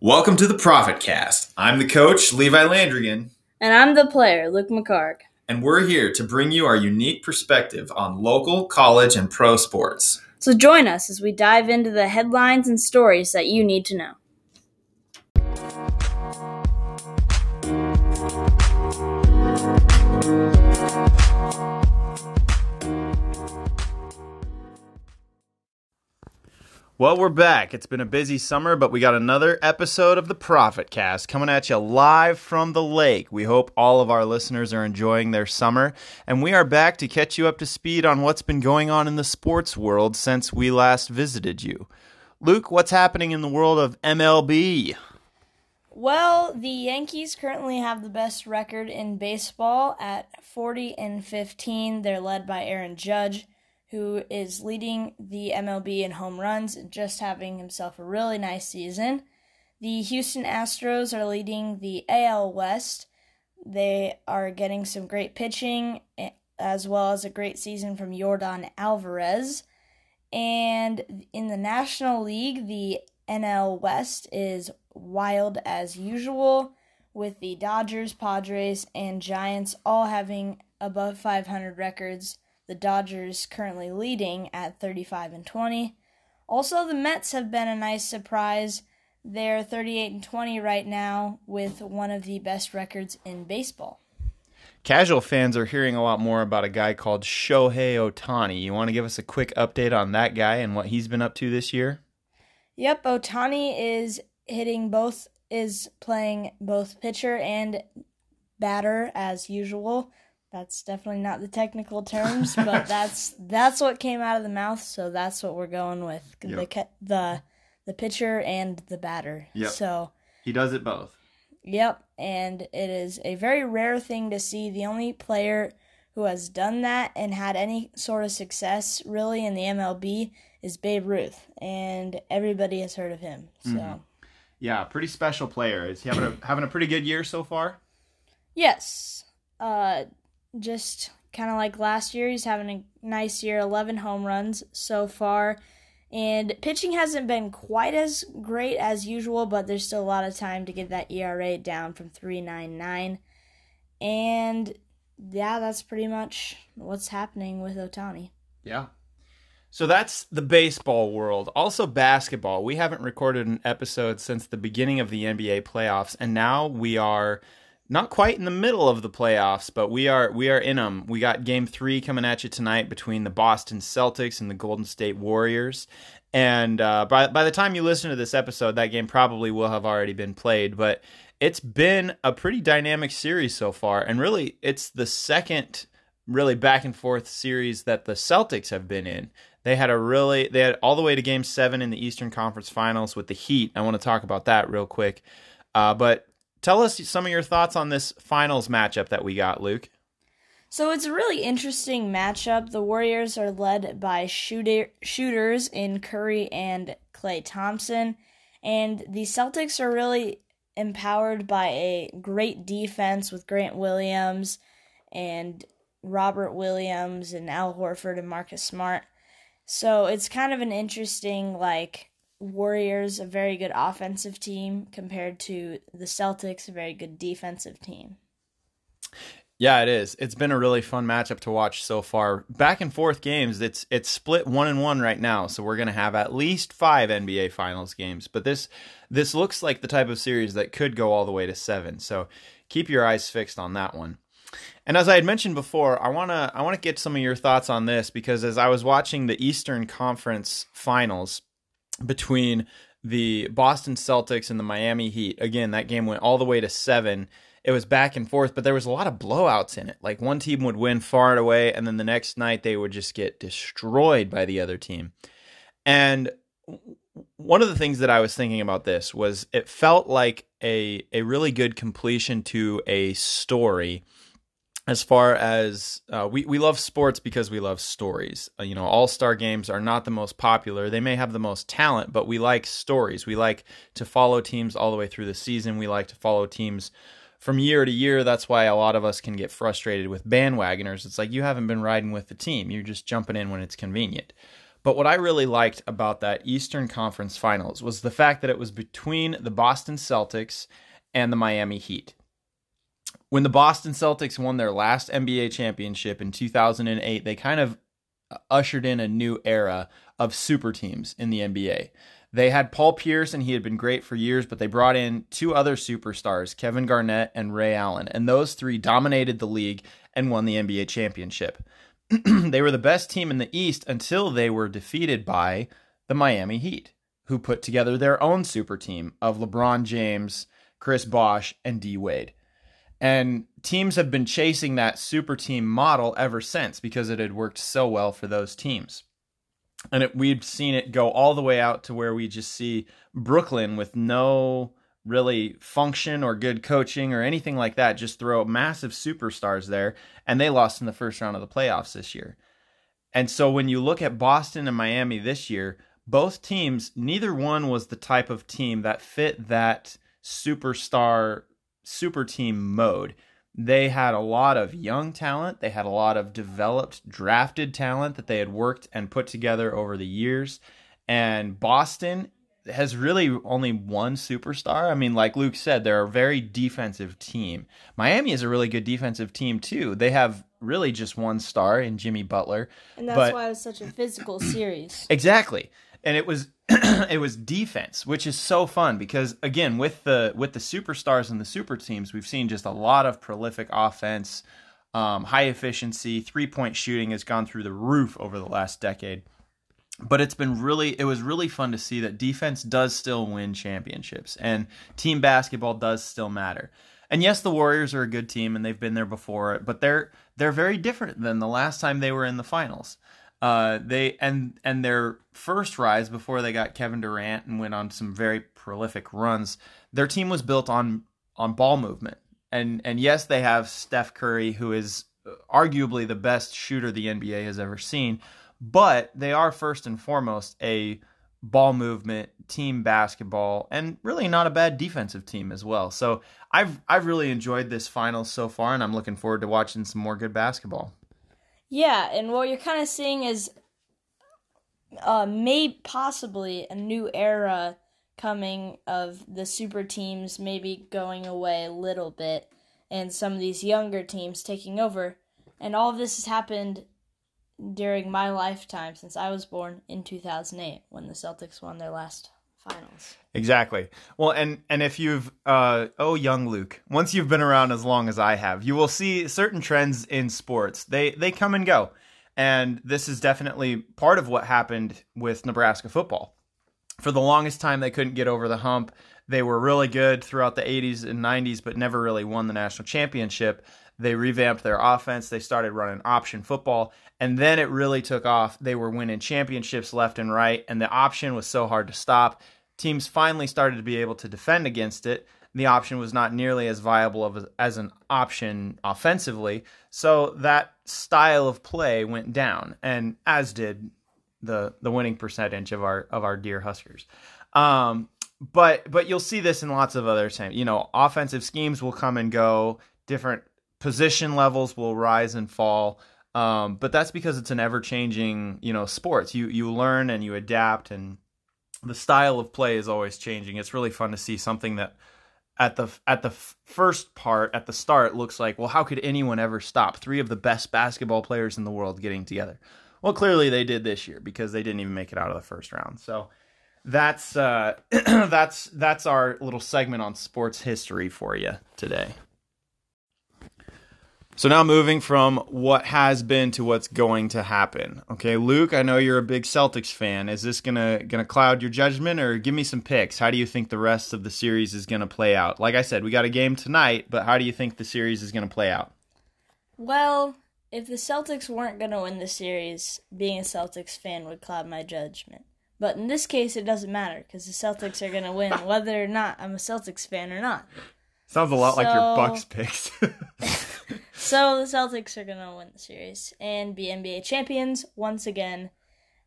Welcome to the Profit Cast. I'm the coach, Levi Landrigan, And I'm the player, Luke McCarg. and we're here to bring you our unique perspective on local, college, and pro sports. So join us as we dive into the headlines and stories that you need to know. Well, we're back. It's been a busy summer, but we got another episode of the Profit Cast coming at you live from the lake. We hope all of our listeners are enjoying their summer, and we are back to catch you up to speed on what's been going on in the sports world since we last visited you. Luke, what's happening in the world of MLB? Well, the Yankees currently have the best record in baseball at 40 and 15. They're led by Aaron Judge, who is leading the MLB in home runs, just having himself a really nice season. The Houston Astros are leading the AL West. They are getting some great pitching eh, as well as a great season from Jordan Alvarez. And in the National League, the NL West is wild as usual, with the Dodgers, Padres, and Giants all having above 500 records. The Dodgers currently leading at 35 and 20. Also, the Mets have been a nice surprise. They're 38 and 20 right now, with one of the best records in baseball. Casual fans are hearing a lot more about a guy called Shohei Ohtani. You want to give us a quick update on that guy and what he's been up to this year? Yep, Ohtani is hitting both, is playing both pitcher and batter as usual. That's definitely not the technical terms, but that's that's what came out of the mouth, so that's what we're going with the Yep. ca- the the pitcher and the batter. Yep. So He does it both. Yep, and it is a very rare thing to see. The only player who has done that and had any sort of success really in the MLB is Babe Ruth, and everybody has heard of him. So, Mhm. Yeah, pretty special player. Is he having a, having a pretty good year so far? yes, uh, just kind of like last year, he's having a nice year 11 home runs so far. And pitching hasn't been quite as great as usual, but there's still a lot of time to get that ERA down from 3.99. And yeah, that's pretty much what's happening with Ohtani. Yeah. So that's the baseball world. Also, basketball. We haven't recorded an episode since the beginning of the NBA playoffs, and now we are not quite in the middle of the playoffs, but we are we are in them. We got Game Three coming at you tonight between the Boston Celtics and the Golden State Warriors. And uh, by by the time you listen to this episode, that game probably will have already been played. But it's been a pretty dynamic series so far, and really, it's the second really back and forth series that the Celtics have been in. They had a really they had all the way to game 7 in the Eastern Conference Finals with the Heat. I want to talk about that real quick. Uh, but tell us some of your thoughts on this finals matchup that we got, Luke. So it's a really interesting matchup. The Warriors are led by shooter, shooters in Curry and Klay Thompson, and the Celtics are really empowered by a great defense with Grant Williams and Robert Williams and Al Horford and Marcus Smart. So it's kind of an interesting like Warriors, a very good offensive team compared to the Celtics, a very good defensive team. Yeah, it is. It's been a really fun matchup to watch so far. Back and forth games. It's it's split one and one right now, so we're gonna have at least five NBA Finals games. But this this looks like the type of series that could go all the way to seven. So keep your eyes fixed on that one. And as I had mentioned before, I wanna I wanna get some of your thoughts on this because as I was watching the Eastern Conference Finals between the Boston Celtics and the Miami Heat, again that game went all the way to seven it was back and forth, but there was a lot of blowouts in it. Like one team would win far and away, and then the next night they would just get destroyed by the other team. And one of the things that I was thinking about this was it felt like a a really good completion to a story. As far as uh, we we love sports because we love stories. Uh, you know, all star games are not the most popular. They may have the most talent, but we like stories. We like to follow teams all the way through the season. We like to follow teams from year to year. That's why a lot of us can get frustrated with bandwagoners. It's like you haven't been riding with the team. You're just jumping in when it's convenient. But what I really liked about that Eastern Conference Finals was the fact that it was between the Boston Celtics and the Miami Heat. When the Boston Celtics won their last NBA championship in 2008, they kind of ushered in a new era of super teams in the NBA. They had Paul Pierce, and he had been great for years, but they brought in two other superstars, Kevin Garnett and Ray Allen, and those three dominated the league and won the NBA championship. they were the best team in the East until they were defeated by the Miami Heat, who put together their own super team of LeBron James, Chris Bosh, and D Wade. And teams have been chasing that super team model ever since because it had worked so well for those teams and it, we've seen it go all the way out to where we just see Brooklyn with no really function or good coaching or anything like that just throw massive superstars there and they lost in the first round of the playoffs this year. And so when you look at Boston and Miami this year, both teams neither one was the type of team that fit that superstar super team mode. They had a lot of young talent. They had a lot of developed, drafted talent that they had worked and put together over the years. And Boston has really only one superstar. I mean, like Luke said, they're a very defensive team. Miami is a really good defensive team, too. They have really just one star in Jimmy Butler. And that's but, why it was such a physical series. Exactly. And it was it was defense, which is so fun because again, with the with the superstars and the super teams, we've seen just a lot of prolific offense, um, high efficiency, three point shooting has gone through the roof over the last decade. But it's been really it was really fun to see that defense does still win championships and team basketball does still matter. And yes, the Warriors are a good team and they've been there before, but they're they're very different than the last time they were in the finals. Uh, they and and their first rise before they got Kevin Durant and went on some very prolific runs. Their team was built on on ball movement, and and yes, they have Steph Curry, who is arguably the best shooter the NBA has ever seen, but they are first and foremost a ball movement team basketball and really not a bad defensive team as well. So I've I've really enjoyed this finals so far and I'm looking forward to watching some more good basketball. Yeah, and what you're kind of seeing is uh, may possibly a new era coming of the super teams maybe going away a little bit and some of these younger teams taking over. And all of this has happened during my lifetime since I was born in 2008 when the Celtics won their last finals. Exactly. Well, and and if you've uh oh young Luke, once you've been around as long as I have, you will see certain trends in sports. They they come and go. And this is definitely part of what happened with Nebraska football. For the longest time they couldn't get over the hump. They were really good throughout the 80s and 90s but never really won the national championship. They revamped their offense. They started running option football. And then it really took off. They were winning championships left and right. And the option was so hard to stop teams finally started to be able to defend against it. The option was not nearly as viable of a, as an option offensively, so that style of play went down, and as did the the winning percentage of our of our dear Huskers. Um, but but you'll see this in lots of other times. You know, offensive schemes will come and go. Different position levels will rise and fall. Um, but that's because it's an ever changing, you know, sports. You you learn and you adapt and the style of play is always changing. It's really fun to see something that at the at the first part at the start looks like, well, how could anyone ever stop three of the best basketball players in the world getting together? Well, clearly they did this year because they didn't even make it out of the first round. So that's uh, that's that's our little segment on sports history for you today. So now moving from what has been to what's going to happen. Okay, Luke, I know you're a big Celtics fan. Is this gonna gonna cloud your judgment, or give me some picks? How do you think the rest of the series is gonna play out? Like I said, we got a game tonight, but how do you think the series is gonna play out? Well, if the Celtics weren't gonna win the series, being a Celtics fan would cloud my judgment. But in this case, it doesn't matter because the Celtics are gonna win, whether or not I'm a Celtics fan or not. Sounds a lot so... like your Bucks picks. So the Celtics are going to win the series and be NBA champions once again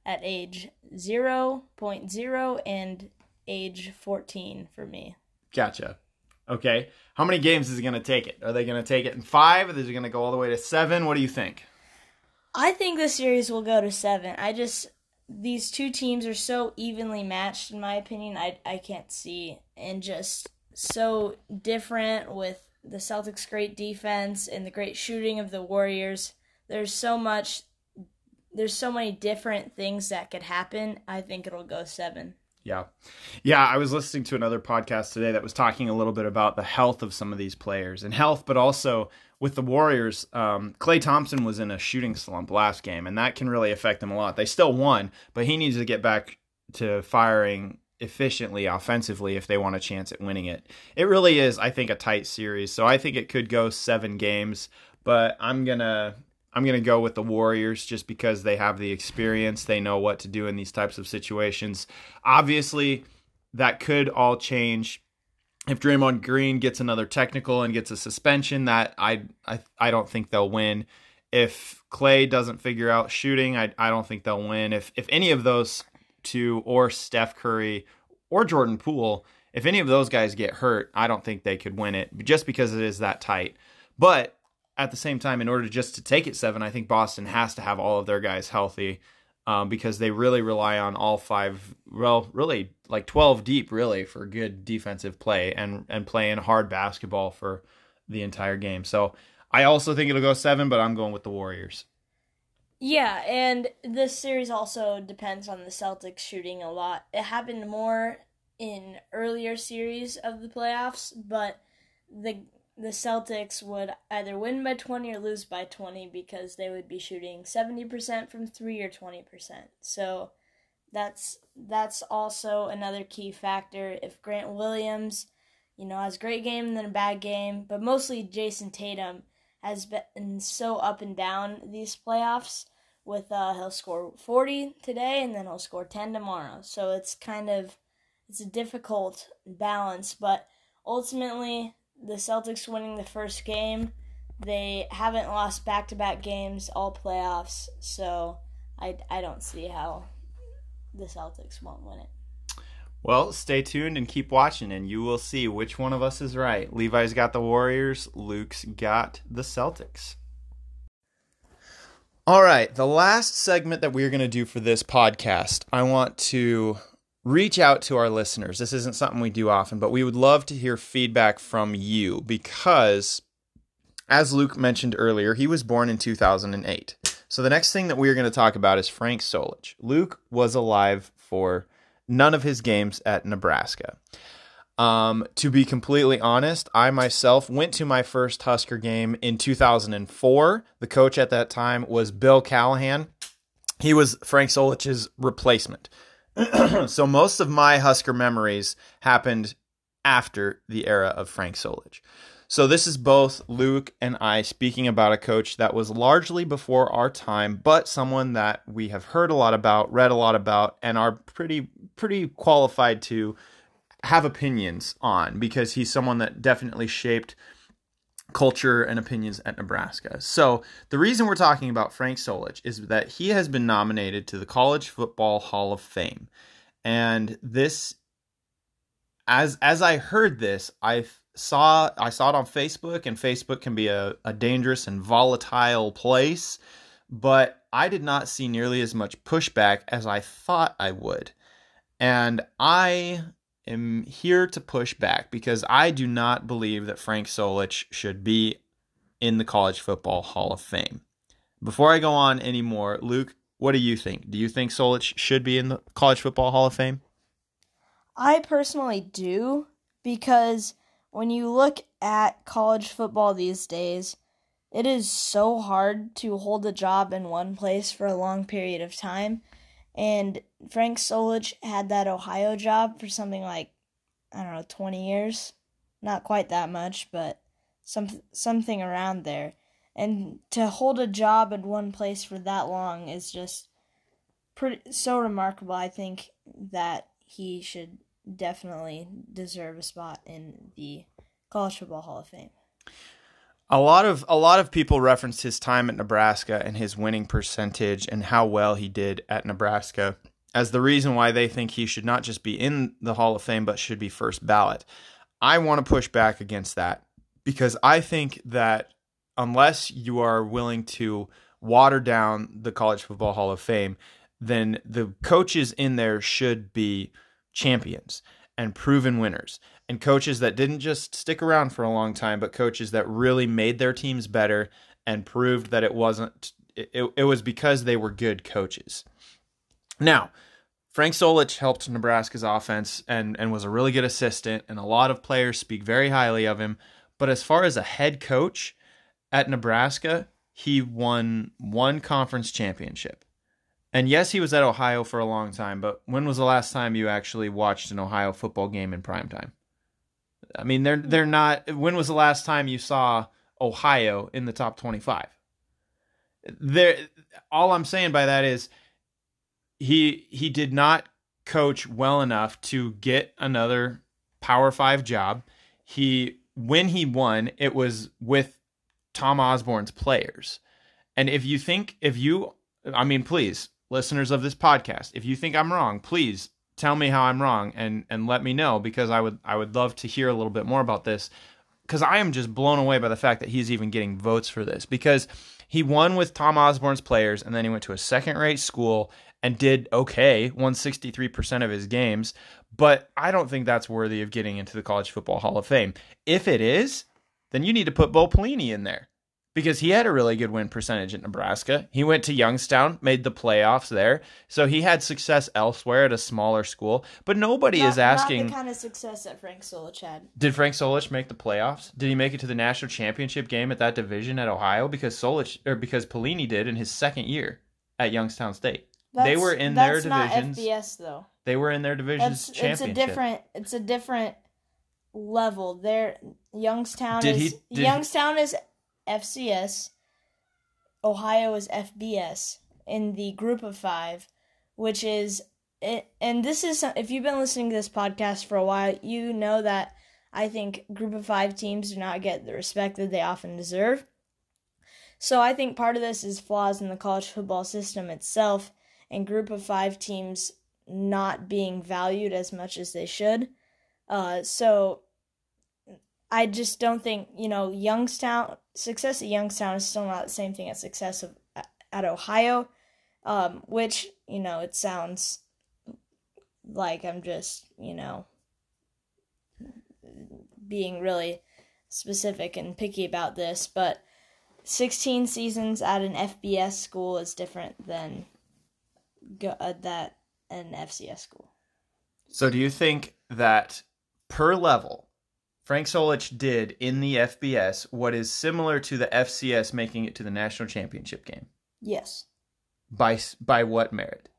at age 0.0 and age 14 for me. Gotcha. Okay. How many games is it going to take it? Are they going to take it in five? Or is it going to go all the way to seven? What do you think? I think the series will go to seven. I just these two teams are so evenly matched in my opinion. I I can't see and just so different with the Celtics' great defense and the great shooting of the Warriors. There's so much there's so many different things that could happen. I think it'll go 7. Yeah. Yeah, I was listening to another podcast today that was talking a little bit about the health of some of these players and health, but also with the Warriors, um, Klay Thompson was in a shooting slump last game, and that can really affect them a lot. They still won, but he needs to get back to firing efficiently offensively if they want a chance at winning it. It really is, I think, a tight series. So I think it could go seven games, but I'm gonna I'm gonna go with the Warriors just because they have the experience. They know what to do in these types of situations. Obviously, that could all change if Draymond Green gets another technical and gets a suspension, that I I I don't think they'll win. If Klay doesn't figure out shooting, I I don't think they'll win. If if any of those two or Steph Curry or Jordan Poole, if any of those guys get hurt, I don't think they could win it just because it is that tight. But at the same time, in order just to take it seven, I think Boston has to have all of their guys healthy um, because they really rely on all five, well, really like 12 deep, really, for good defensive play and, and playing hard basketball for the entire game. So I also think it'll go seven, but I'm going with the Warriors. Yeah, and this series also depends on the Celtics shooting a lot. It happened more in earlier series of the playoffs, but the the Celtics would either win by 20 or lose by 20 because they would be shooting 70% from 3 or 20%. So that's that's also another key factor if Grant Williams, you know, has a great game and then a bad game, but mostly Jayson Tatum has been so up and down these playoffs with uh he'll score 40 today and then he'll score 10 tomorrow. So it's kind of it's a difficult balance, but ultimately the Celtics winning the first game. They haven't lost back to back games all playoffs, so I, I don't see how the Celtics won't win it. Well, stay tuned and keep watching, and you will see which one of us is right. Levi's got the Warriors, Luke's got the Celtics. All right, the last segment that we're going to do for this podcast, I want to reach out to our listeners. This isn't something we do often, but we would love to hear feedback from you because, as Luke mentioned earlier, he was born in 2008. So the next thing that we are going to talk about is Frank Solich. Luke was alive for none of his games at Nebraska. Um, to be completely honest, I myself went to my first Husker game in 2004. The coach at that time was Bill Callahan. He was Frank Solich's replacement. so most of my Husker memories happened after the era of Frank Solich. So this is both Luke and I speaking about a coach that was largely before our time, but someone that we have heard a lot about, read a lot about, and are pretty pretty qualified to have opinions on because he's someone that definitely shaped culture and opinions at Nebraska. So, the reason we're talking about Frank Solich is that he has been nominated to the College Football Hall of Fame. And this as as I heard this, I saw I saw it on Facebook and Facebook can be a, a dangerous and volatile place, but I did not see nearly as much pushback as I thought I would. And I am here to push back because I do not believe that Frank Solich should be in the College Football Hall of Fame. Before I go on anymore, Luke, what do you think? Do you think Solich should be in the College Football Hall of Fame? I personally do because when you look at college football these days, it is so hard to hold a job in one place for a long period of time and Frank Solich had that Ohio job for something like I don't know, 20 years. Not quite that much, but some something around there. And to hold a job in one place for that long is just pretty so remarkable. I think that he should definitely deserve a spot in the College Football Hall of Fame. A lot of a lot of people referenced his time at Nebraska and his winning percentage and how well he did at Nebraska as the reason why they think he should not just be in the Hall of Fame but should be first ballot. I want to push back against that because I think that unless you are willing to water down the College Football Hall of Fame, then the coaches in there should be champions and proven winners and coaches that didn't just stick around for a long time, but coaches that really made their teams better and proved that it wasn't it, it was because they were good coaches. Now, Frank Solich helped Nebraska's offense and, and was a really good assistant, and a lot of players speak very highly of him. But as far as a head coach at Nebraska, he won one conference championship. And yes, he was at Ohio for a long time, but when was the last time you actually watched an Ohio football game in prime time? I mean, they're they're not. When was the last time you saw Ohio in the top twenty-five? There, all I'm saying by that is he he did not coach well enough to get another Power Five job. He when he won, it was with Tom Osborne's players. And if you think if you I mean, please, listeners of this podcast, if you think I'm wrong, please tell me how I'm wrong and and let me know because I would I would love to hear a little bit more about this because I am just blown away by the fact that he's even getting votes for this because he won with Tom Osborne's players and then he went to a second rate school and did okay, won 63% of his games, but I don't think that's worthy of getting into the College Football Hall of Fame. If it is, then you need to put Bo Pelini in there because he had a really good win percentage at Nebraska. He went to Youngstown, made the playoffs there. So he had success elsewhere at a smaller school. But nobody Not- is asking Not the kind of success that Frank Solich had. Did Frank Solich make the playoffs? Did he make it to the national championship game at that division at Ohio? Because Solich or because Pelini did in his second year at Youngstown State. they were in their that's divisions. FBS though. They were in their division's That's it's a different it's a different level. There Youngstown Did is did he- Youngstown is FCS. Ohio is FBS in the group of 5, which is and this is if you've been listening to this podcast for a while, you know that I think group of 5 teams do not get the respect that they often deserve. So I think part of this is flaws in the college football system itself and group of 5 teams not being valued as much as they should. Uh, so I just don't think you know Youngstown success at Youngstown is still not the same thing as success of at Ohio, um, which you know it sounds like I'm just you know being really specific and picky about this, but 16 seasons at an FBS school is different than go, uh, that at an FCS school. So do you think that per level, Frank Solich did in the FBS what is similar to the FCS making it to the national championship game? Yes. By by what merit?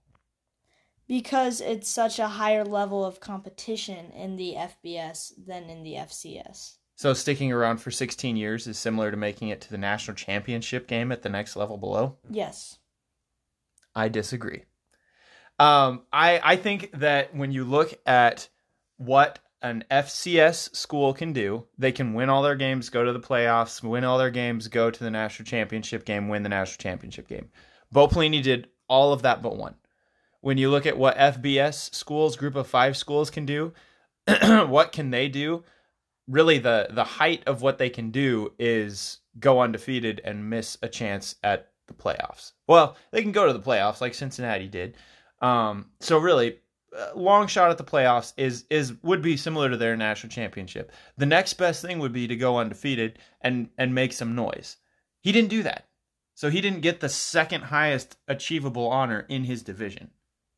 Because it's such a higher level of competition in the FBS than in the FCS. So sticking around for 16 years is similar to making it to the national championship game at the next level below? Yes. I disagree. Um, I I think that when you look at what an FCS school can do, they can win all their games, go to the playoffs, win all their games, go to the national championship game, win the national championship game. Bo Pelini did all of that but one. When you look at what FBS schools, group of five schools can do, what can they do? Really, the the height of what they can do is go undefeated and miss a chance at the playoffs. Well, they can go to the playoffs like Cincinnati did. Um, so really, Uh, long shot at the playoffs is is would be similar to their national championship. The next best thing would be to go undefeated and and make some noise. He didn't do that. So he didn't get the second highest achievable honor in his division.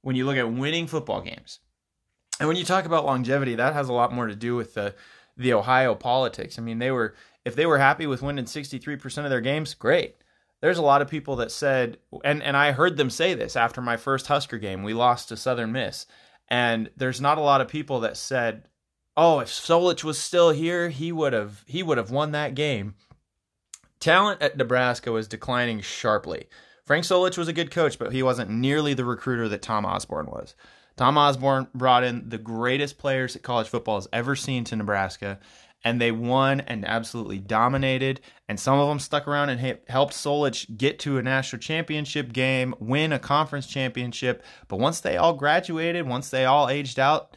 When you look at winning football games. And when you talk about longevity, that has a lot more to do with the the Ohio politics. I mean, they were if they were happy with winning 63% of their games, great. There's a lot of people that said and and I heard them say this after my first Husker game. We lost to Southern Miss. And there's not a lot of people that said, "Oh, if Solich was still here, he would have he would have won that game." Talent at Nebraska was declining sharply. Frank Solich was a good coach, but he wasn't nearly the recruiter that Tom Osborne was. Tom Osborne brought in the greatest players that college football has ever seen to Nebraska, and they won and absolutely dominated. And some of them stuck around and helped Solich get to a national championship game, win a conference championship. But once they all graduated, once they all aged out,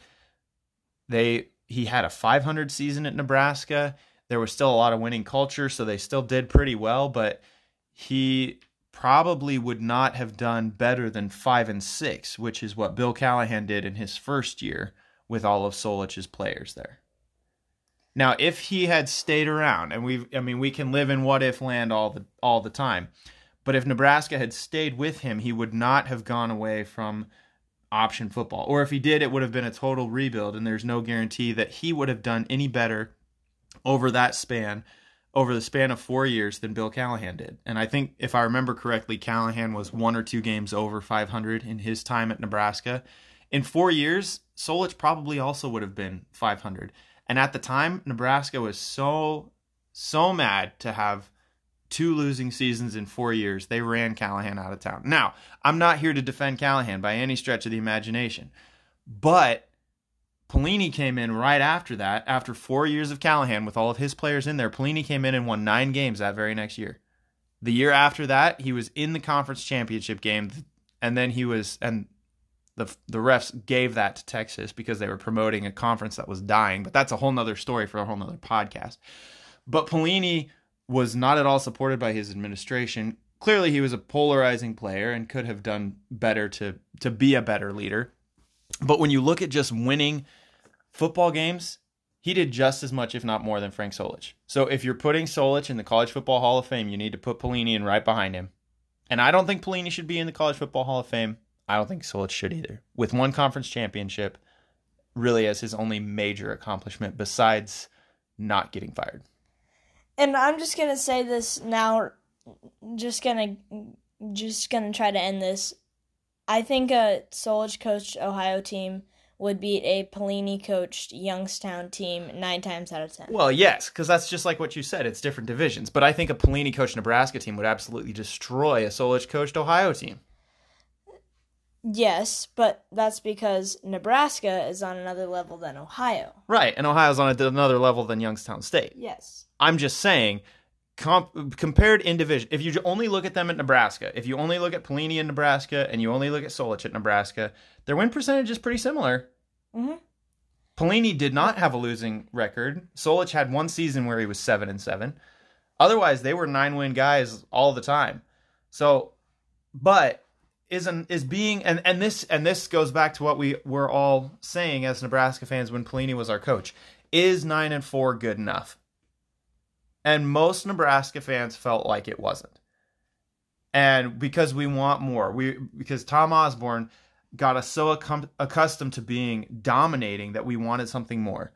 they he had a 500 season at Nebraska. There was still a lot of winning culture, so they still did pretty well. But he probably would not have done better than five and six, which is what Bill Callahan did in his first year with all of Solich's players there. Now, if he had stayed around, and we, I mean, we can live in what if land all the all the time, but if Nebraska had stayed with him, he would not have gone away from option football. Or if he did, it would have been a total rebuild, and there's no guarantee that he would have done any better over that span, over the span of four years than Bill Callahan did. And I think, if I remember correctly, Callahan was one or two games over 500 in his time at Nebraska. In four years, Solich probably also would have been 500. And at the time, Nebraska was so, so mad to have two losing seasons in four years. They ran Callahan out of town. Now, I'm not here to defend Callahan by any stretch of the imagination, but Pelini came in right after that, after four years of Callahan with all of his players in there. Pelini came in and won nine games that very next year. The year after that, he was in the conference championship game, and then he was, and the the refs gave that to Texas because they were promoting a conference that was dying. But that's a whole nother story for a whole nother podcast. But Pelini was not at all supported by his administration. Clearly, he was a polarizing player and could have done better to to be a better leader. But when you look at just winning football games, he did just as much, if not more, than Frank Solich. So if you're putting Solich in the College Football Hall of Fame, you need to put Pelini in right behind him. And I don't think Pelini should be in the College Football Hall of Fame. I don't think Solich should either. With one conference championship, really as his only major accomplishment besides not getting fired. And I'm just gonna say this now. Just gonna, just gonna try to end this. I think a Solich coached Ohio team would beat a Pelini coached Youngstown team nine times out of ten. Well, yes, because that's just like what you said. It's different divisions. But I think a Pelini coached Nebraska team would absolutely destroy a Solich coached Ohio team. Yes, but that's because Nebraska is on another level than Ohio. Right, and Ohio's on another level than Youngstown State. Yes. I'm just saying, comp- compared in division, if you only look at them at Nebraska, if you only look at Pelini in Nebraska and you only look at Solich at Nebraska, their win percentage is pretty similar. Mm-hmm. Pelini did not have a losing record. Solich had one season where he was seven and seven. Otherwise, they were nine win guys all the time. So, but isn't is being and and this and this goes back to what we were all saying as Nebraska fans when Pelini was our coach. Is nine and four good enough? And most Nebraska fans felt like it wasn't. And because we want more, we because Tom Osborne got us so accum- accustomed to being dominating that we wanted something more.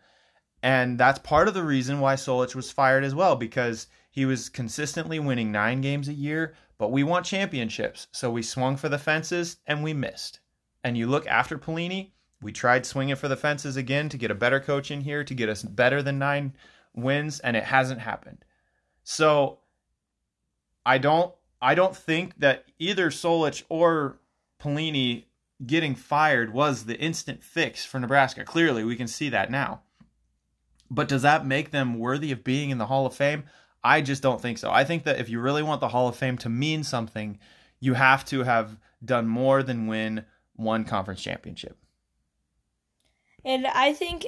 And that's part of the reason why Solich was fired as well because he was consistently winning 9 games a year, but we want championships. So we swung for the fences and we missed. And you look after Pelini, we tried swinging for the fences again to get a better coach in here to get us better than 9 wins and it hasn't happened. So I don't I don't think that either Solich or Pelini getting fired was the instant fix for Nebraska. Clearly, we can see that now. But does that make them worthy of being in the Hall of Fame? I just don't think so. I think that if you really want the Hall of Fame to mean something, you have to have done more than win one conference championship. And I think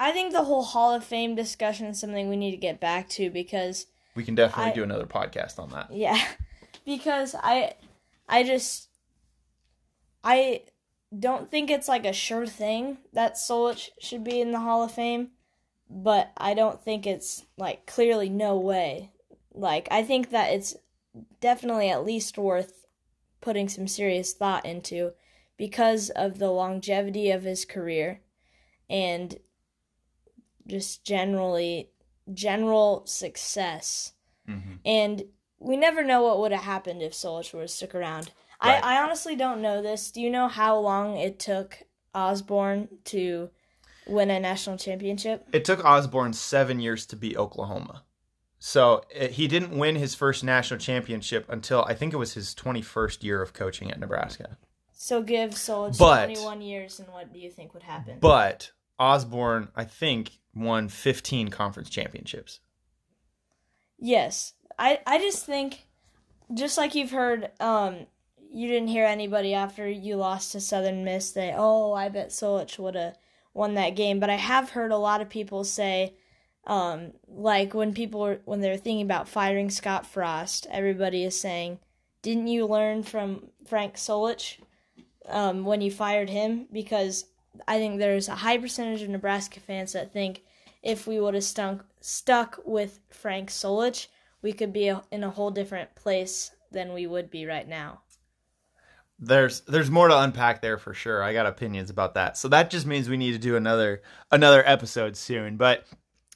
I think the whole Hall of Fame discussion is something we need to get back to because we can definitely I, do another podcast on that. Yeah. Because I I just I don't think it's like a sure thing that Solich should be in the Hall of Fame, but I don't think it's like clearly no way. Like I think that it's definitely at least worth putting some serious thought into because of the longevity of his career and just generally general success. Mm-hmm. And we never know what would have happened if Solich would have stuck around. Right. I, I honestly don't know this. Do you know how long it took Osborne to win a national championship? It took Osborne seven years to beat Oklahoma. So it, he didn't win his first national championship until I think it was his 21st year of coaching at Nebraska. So give Solich But- 21 years, and what do you think would happen? But Osborne, I think, won 15 conference championships. Yes. I, I just think, just like you've heard, um, you didn't hear anybody after you lost to Southern Miss say, oh, I bet Solich would have won that game. But I have heard a lot of people say, um, like when people were, when they're thinking about firing Scott Frost, everybody is saying, didn't you learn from Frank Solich um, when you fired him? Because I think there's a high percentage of Nebraska fans that think if we would have stuck stuck with Frank Solich, we could be in a whole different place than we would be right now. There's there's more to unpack there for sure. I got opinions about that. So that just means we need to do another another episode soon. But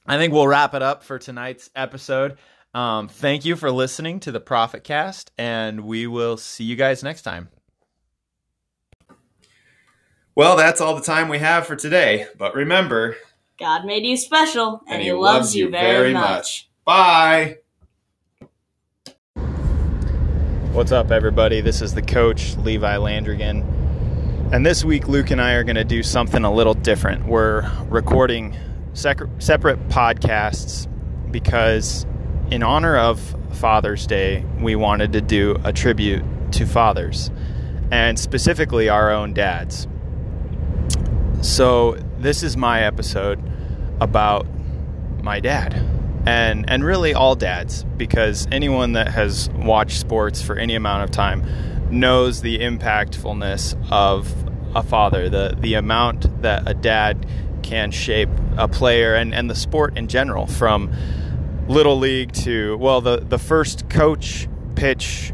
I think we'll wrap it up for tonight's episode. Um, thank you for listening to the Profit Cast, and we will see you guys next time. Well, that's all the time we have for today. But remember, God made you special, and, and He, loves, loves you very, very much. much. Bye. What's up, everybody? This is the coach, Levi Landrigan. And this week, Luke and I are going to do something a little different. We're recording sec- separate podcasts because, in honor of Father's Day, we wanted to do a tribute to fathers, and specifically our own dads. So, this is my episode about my dad and and really all dads because anyone that has watched sports for any amount of time knows the impactfulness of a father the the amount that a dad can shape a player and and the sport in general from little league to well the the first coach pitch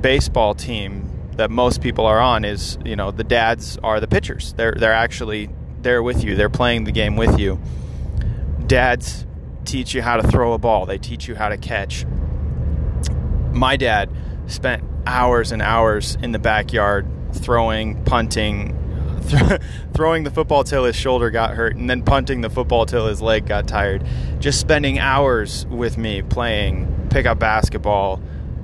baseball team that most people are on is you know the dads are the pitchers. They're they're actually there with you. They're playing the game with you. Dads teach you how to throw a ball, they teach you how to catch. My dad spent hours and hours in the backyard throwing, punting, th- throwing the football till his shoulder got hurt, and then punting the football till his leg got tired. Just spending hours with me playing pickup basketball,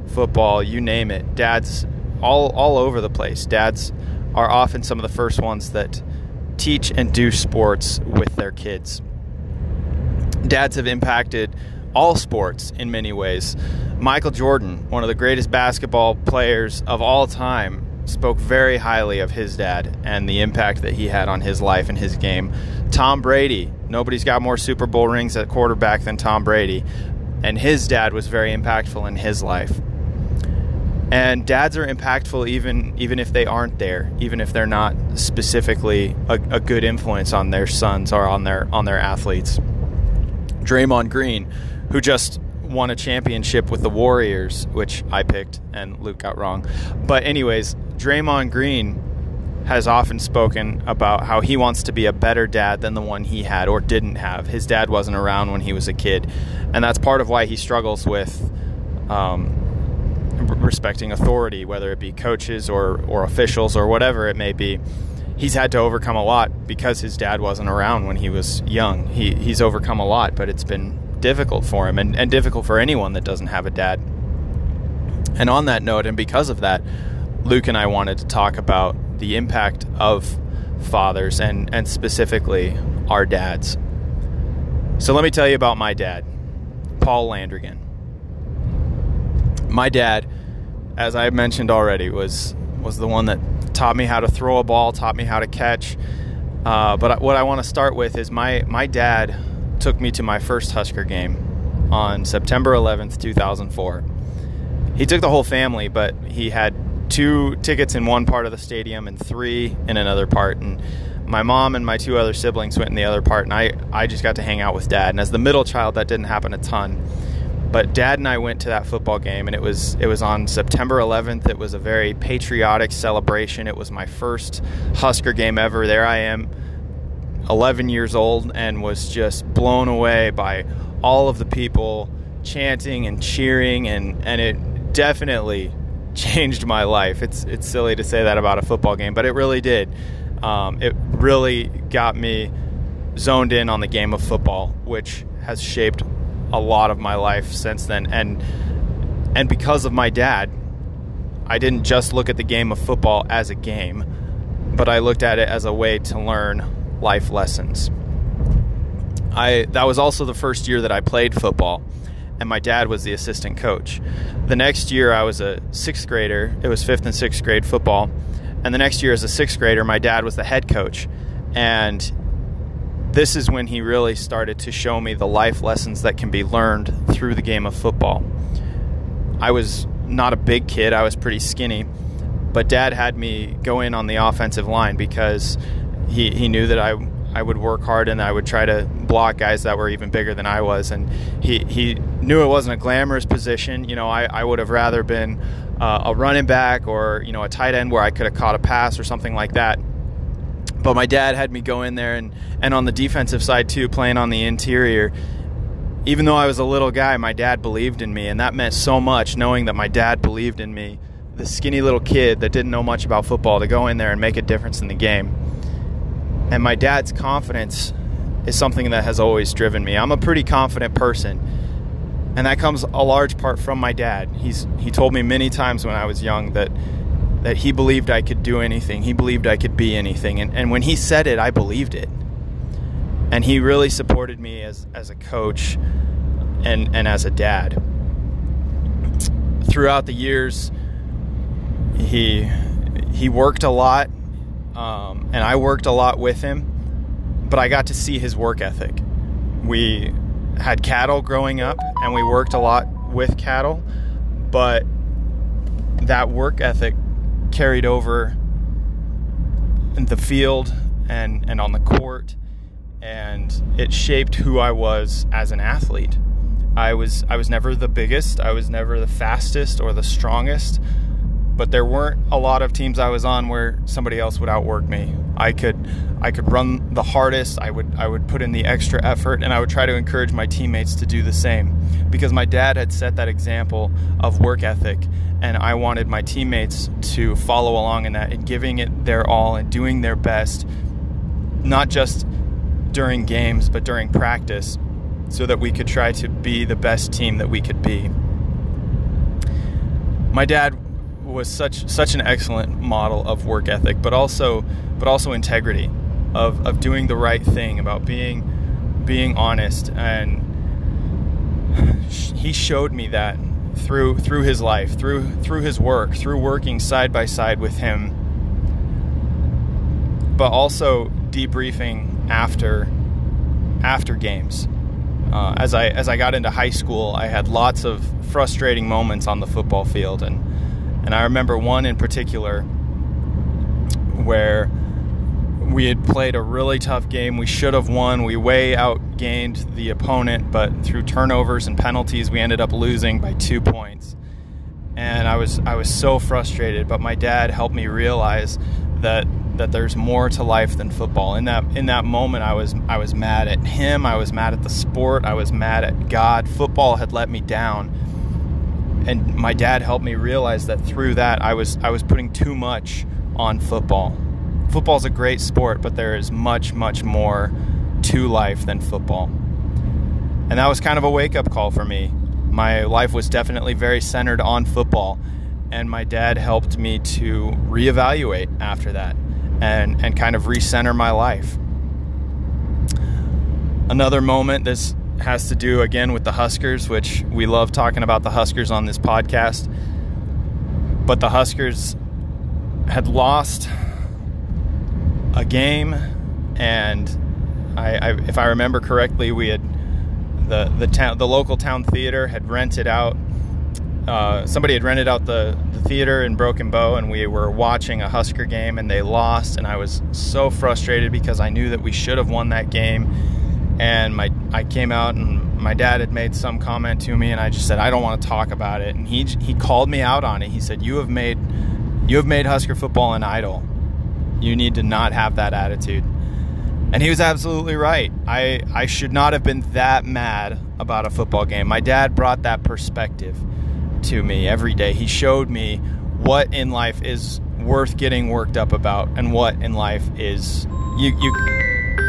football, you name it. Dads all all over the place. Dads are often some of the first ones that teach and do sports with their kids dads have impacted all sports in many ways. Michael Jordan, one of the greatest basketball players of all time, spoke very highly of his dad and the impact that he had on his life and his game. Tom Brady, nobody's got more Super Bowl rings at quarterback than Tom Brady, and his dad was very impactful in his life. And dads are impactful even even if they aren't there, even if they're not specifically a, a good influence on their sons or on their on their athletes. Draymond Green, who just won a championship with the Warriors, which I picked and Luke got wrong. But, anyways, Draymond Green has often spoken about how he wants to be a better dad than the one he had or didn't have. His dad wasn't around when he was a kid, and that's part of why he struggles with um, respecting authority, whether it be coaches or, or officials or whatever it may be he's had to overcome a lot because his dad wasn't around when he was young. He he's overcome a lot, but it's been difficult for him and, and difficult for anyone that doesn't have a dad. And on that note, and because of that, Luke and I wanted to talk about the impact of fathers and, and specifically our dads. So let me tell you about my dad, Paul Landrigan. My dad, as I mentioned already, was was the one that taught me how to throw a ball, taught me how to catch. Uh, but what I want to start with is my my dad took me to my first Husker game on September 11th, 2004. He took the whole family, but he had two tickets in one part of the stadium and three in another part. And my mom and my two other siblings went in the other part, and I, I just got to hang out with dad. And as the middle child, that didn't happen a ton. But Dad and I went to that football game, and it was it was on September 11th. It was a very patriotic celebration. It was my first Husker game ever. There I am, 11 years old, and was just blown away by all of the people chanting and cheering, and and it definitely changed my life. It's it's silly to say that about a football game, but it really did. Um, it really got me zoned in on the game of football, which has shaped a lot of my life since then. And and because of my dad I didn't just look at the game of football as a game but I looked at it as a way to learn life lessons. I that was also the first year that I played football and my dad was the assistant coach. The next year I was a 6th grader. It was 5th and 6th grade football. And the next year as a 6th grader my dad was the head coach. And this is when he really started to show me the life lessons that can be learned through the game of football. I was not a big kid. I was pretty skinny, but Dad had me go in on the offensive line because he he knew that I I would work hard and I would try to block guys that were even bigger than I was. And he, he knew it wasn't a glamorous position. You know, I, I would have rather been uh, a running back or, you know, a tight end where I could have caught a pass or something like that. But my dad had me go in there and, and on the defensive side too, playing on the interior. Even though I was a little guy, my dad believed in me, and that meant so much knowing that my dad believed in me, the skinny little kid that didn't know much about football, to go in there and make a difference in the game and my dad's confidence is something that has always driven me. I'm a pretty confident person. And that comes a large part from my dad. He's he told me many times when I was young that that he believed I could do anything. He believed I could be anything. And and when he said it, I believed it. And he really supported me as as a coach and and as a dad. Throughout the years, he he worked a lot um, and I worked a lot with him, but I got to see his work ethic. We had cattle growing up, and we worked a lot with cattle, but that work ethic carried over in the field and, and on the court, and it shaped who I was as an athlete. I was I was never the biggest, I was never the fastest or the strongest, but there weren't a lot of teams I was on where somebody else would outwork me. I could I could run the hardest, I would I would put in the extra effort and I would try to encourage my teammates to do the same because my dad had set that example of work ethic and I wanted my teammates to follow along in that and giving it their all and doing their best not just during games but during practice so that we could try to be the best team that we could be. My dad was such such an excellent model of work ethic, but also but also integrity, of of doing the right thing, about being being honest, and he showed me that through through his life, through through his work, through working side by side with him, but also debriefing after after games. Uh, as I as I got into high school, I had lots of frustrating moments on the football field, and and I remember one in particular where we had played a really tough game. We should have won. We way outgained the opponent, but through turnovers and penalties, we ended up losing by two points. And I was I was so frustrated. But my dad helped me realize that that there's more to life than football. In that in that moment, I was I was mad at him. I was mad at the sport. I was mad at God. Football had let me down and my dad helped me realize that through that I was I was putting too much on football. Football's a great sport, but there is much much more to life than football. And that was kind of a wake-up call for me. My life was definitely very centered on football, and my dad helped me to reevaluate after that and and kind of recenter my life. Another moment this has to do again with the Huskers, which we love talking about the Huskers on this podcast. But the Huskers had lost a game, and I, I, if I remember correctly, we had the the town the local town theater had rented out. Uh, somebody had rented out the, the theater in Broken Bow, and we were watching a Husker game, and they lost, and I was so frustrated because I knew that we should have won that game and my I came out and my dad had made some comment to me and I just said I don't want to talk about it and he he called me out on it. He said you have made you have made Husker football an idol. You need to not have that attitude. And he was absolutely right. I I should not have been that mad about a football game. My dad brought that perspective to me every day. He showed me what in life is worth getting worked up about and what in life is you you